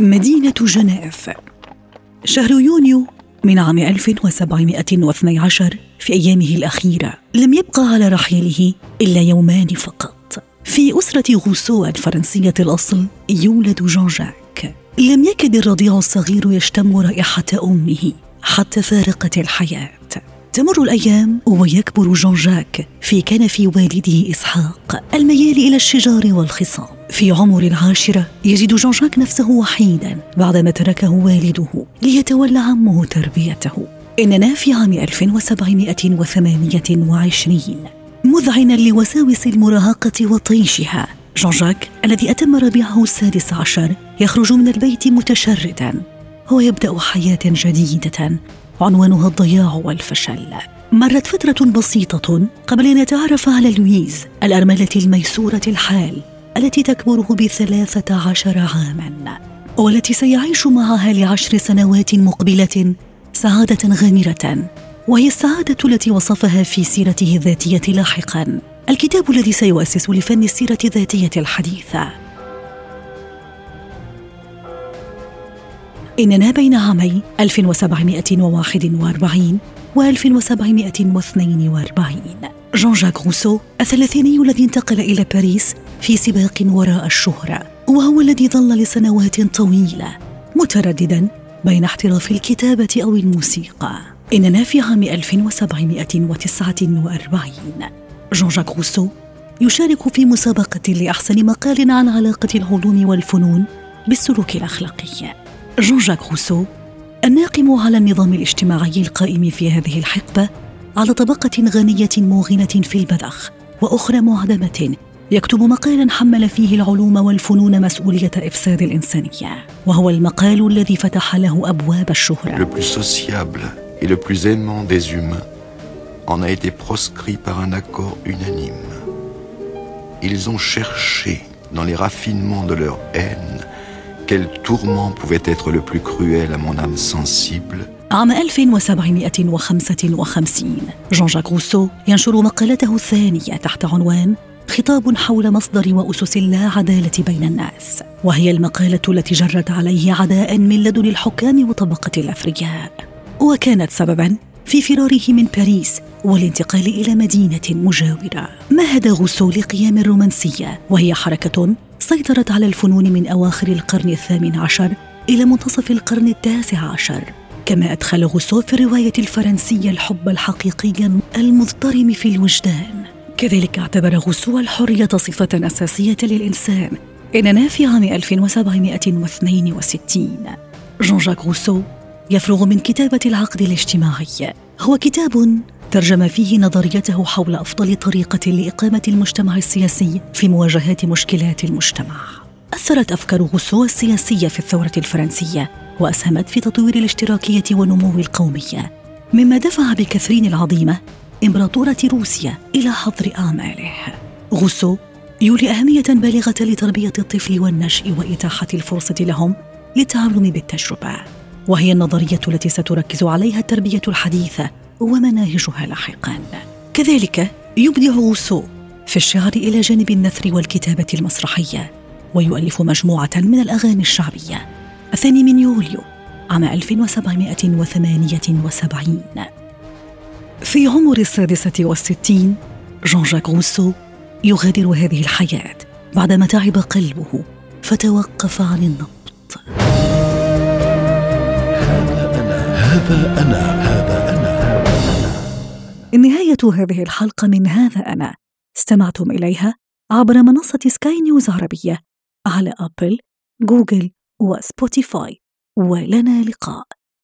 مدينة جنيف. شهر يونيو من عام 1712 في أيامه الأخيرة. لم يبقى على رحيله إلا يومان فقط. في أسرة روسو الفرنسية الأصل يولد جون جاك لم يكد الرضيع الصغير يشتم رائحة أمه حتى فارقت الحياة. تمر الأيام ويكبر جون جاك في كنف والده إسحاق الميال إلى الشجار والخصام. في عمر العاشرة يجد جون جاك نفسه وحيدا بعدما تركه والده ليتولى عمه تربيته. إننا في عام 1728 مذعنا لوساوس المراهقة وطيشها. جون جاك الذي أتم ربيعه السادس عشر يخرج من البيت متشردا. ويبدأ حياة جديدة. عنوانها الضياع والفشل. مرت فترة بسيطة قبل أن يتعرف على لويز الأرملة الميسورة الحال. التي تكبره بثلاثة عشر عاما والتي سيعيش معها لعشر سنوات مقبلة سعادة غامرة وهي السعادة التي وصفها في سيرته الذاتية لاحقا. الكتاب الذي سيؤسس لفن السيرة الذاتية الحديثة. إننا بين عامي 1741 و 1742 جون جاك روسو الثلاثيني الذي انتقل إلى باريس في سباق وراء الشهرة وهو الذي ظل لسنوات طويلة مترددا بين احتراف الكتابة أو الموسيقى. إننا في عام 1749 جون جاك روسو يشارك في مسابقة لأحسن مقال عن علاقة العلوم والفنون بالسلوك الأخلاقي. جون جاك روسو الناقم على النظام الاجتماعي القائم في هذه الحقبة على طبقة غنية موغلة في البذخ وأخرى معدمة يكتب مقالا حمل فيه العلوم والفنون مسؤولية إفساد الإنسانية وهو المقال الذي فتح له أبواب الشهرة le plus sociable et le plus aimant des humains en a été proscrit par un accord unanime. Ils ont cherché dans les raffinements de leur haine quel tourment pouvait être le plus cruel à mon âme sensible عام 1755 جون جاك روسو ينشر مقالته الثانية تحت عنوان خطاب حول مصدر وأسس اللا عدالة بين الناس. وهي المقالة التي جرت عليه عداء من لدن الحكام وطبقة الأثرياء وكانت سببا في فراره من باريس والانتقال إلى مدينة مجاورة. مهد غوسو لقيام الرومانسية وهي حركة سيطرت على الفنون من أواخر القرن الثامن عشر إلى منتصف القرن التاسع عشر كما أدخل غوسو في الرواية الفرنسية الحب الحقيقي المضطرم في الوجدان. كذلك اعتبر غوسو الحرية صفة أساسية للإنسان إننا في عام 1762 جون جاك روسو يفرغ من كتابة العقد الاجتماعي. هو كتاب ترجم فيه نظريته حول أفضل طريقة لإقامة المجتمع السياسي في مواجهة مشكلات المجتمع. أثرت أفكار غوسو السياسية في الثورة الفرنسية وأسهمت في تطوير الاشتراكية ونمو القومية. مما دفع بكثرين العظيمة إمبراطورة روسيا إلى حظر أعماله غوسو يولي أهمية بالغة لتربية الطفل والنشء وإتاحة الفرصة لهم للتعلم بالتجربة. وهي النظرية التي ستركز عليها التربية الحديثة ومناهجها لاحقا. كذلك يبدع غوسو في الشعر إلى جانب النثر والكتابة المسرحية ويؤلف مجموعة من الأغاني الشعبية الثاني من يوليو عام 1778 في عمر السادسة والستين جون جاك روسو يغادر هذه الحياة بعدما تعب قلبه فتوقف عن النبض هذا أنا هذا أنا. نهاية هذه الحلقة من هذا أنا. استمعتم إليها عبر منصة سكاي نيوز عربية على أبل، جوجل وسبوتيفاي ولنا لقاء.